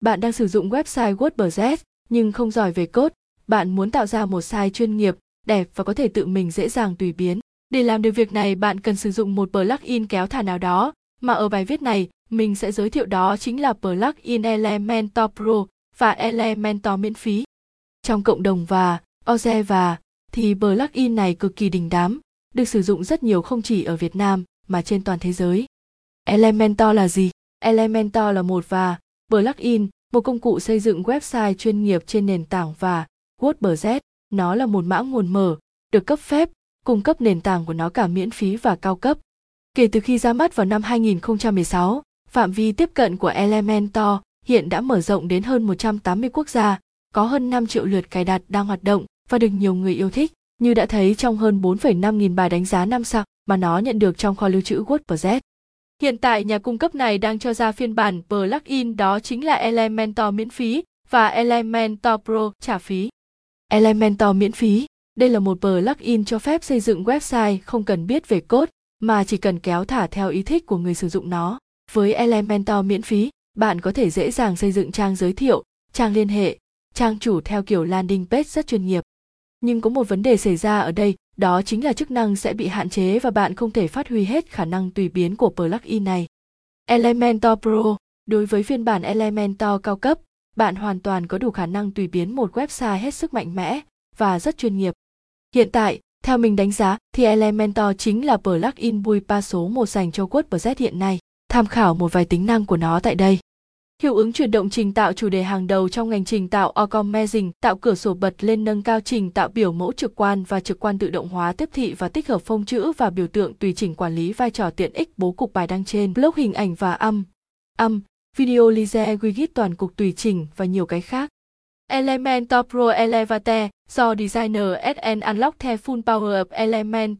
Bạn đang sử dụng website WordPress nhưng không giỏi về code, bạn muốn tạo ra một site chuyên nghiệp, đẹp và có thể tự mình dễ dàng tùy biến. Để làm được việc này, bạn cần sử dụng một plugin kéo thả nào đó, mà ở bài viết này, mình sẽ giới thiệu đó chính là plugin Elementor Pro và Elementor miễn phí. Trong cộng đồng và Oze và thì plugin này cực kỳ đình đám, được sử dụng rất nhiều không chỉ ở Việt Nam mà trên toàn thế giới. Elementor là gì? Elementor là một và plugin, một công cụ xây dựng website chuyên nghiệp trên nền tảng và WordPress. Nó là một mã nguồn mở, được cấp phép, cung cấp nền tảng của nó cả miễn phí và cao cấp. Kể từ khi ra mắt vào năm 2016, phạm vi tiếp cận của Elementor hiện đã mở rộng đến hơn 180 quốc gia, có hơn 5 triệu lượt cài đặt đang hoạt động và được nhiều người yêu thích, như đã thấy trong hơn 4,5 nghìn bài đánh giá 5 sao mà nó nhận được trong kho lưu trữ WordPress. Hiện tại nhà cung cấp này đang cho ra phiên bản plugin đó chính là Elementor miễn phí và Elementor Pro trả phí. Elementor miễn phí, đây là một plugin cho phép xây dựng website không cần biết về code mà chỉ cần kéo thả theo ý thích của người sử dụng nó. Với Elementor miễn phí, bạn có thể dễ dàng xây dựng trang giới thiệu, trang liên hệ, trang chủ theo kiểu landing page rất chuyên nghiệp. Nhưng có một vấn đề xảy ra ở đây, đó chính là chức năng sẽ bị hạn chế và bạn không thể phát huy hết khả năng tùy biến của plugin này. Elementor Pro, đối với phiên bản Elementor cao cấp, bạn hoàn toàn có đủ khả năng tùy biến một website hết sức mạnh mẽ và rất chuyên nghiệp. Hiện tại, theo mình đánh giá thì Elementor chính là plugin bui pa số một dành cho WordPress hiện nay. Tham khảo một vài tính năng của nó tại đây. Hiệu ứng chuyển động trình tạo chủ đề hàng đầu trong ngành trình tạo Orcomezing tạo cửa sổ bật lên nâng cao trình tạo biểu mẫu trực quan và trực quan tự động hóa tiếp thị và tích hợp phông chữ và biểu tượng tùy chỉnh quản lý vai trò tiện ích bố cục bài đăng trên blog hình ảnh và âm, âm, video laser widget toàn cục tùy chỉnh và nhiều cái khác. Elementor Pro Elevate do designer SN Unlock the full power of Element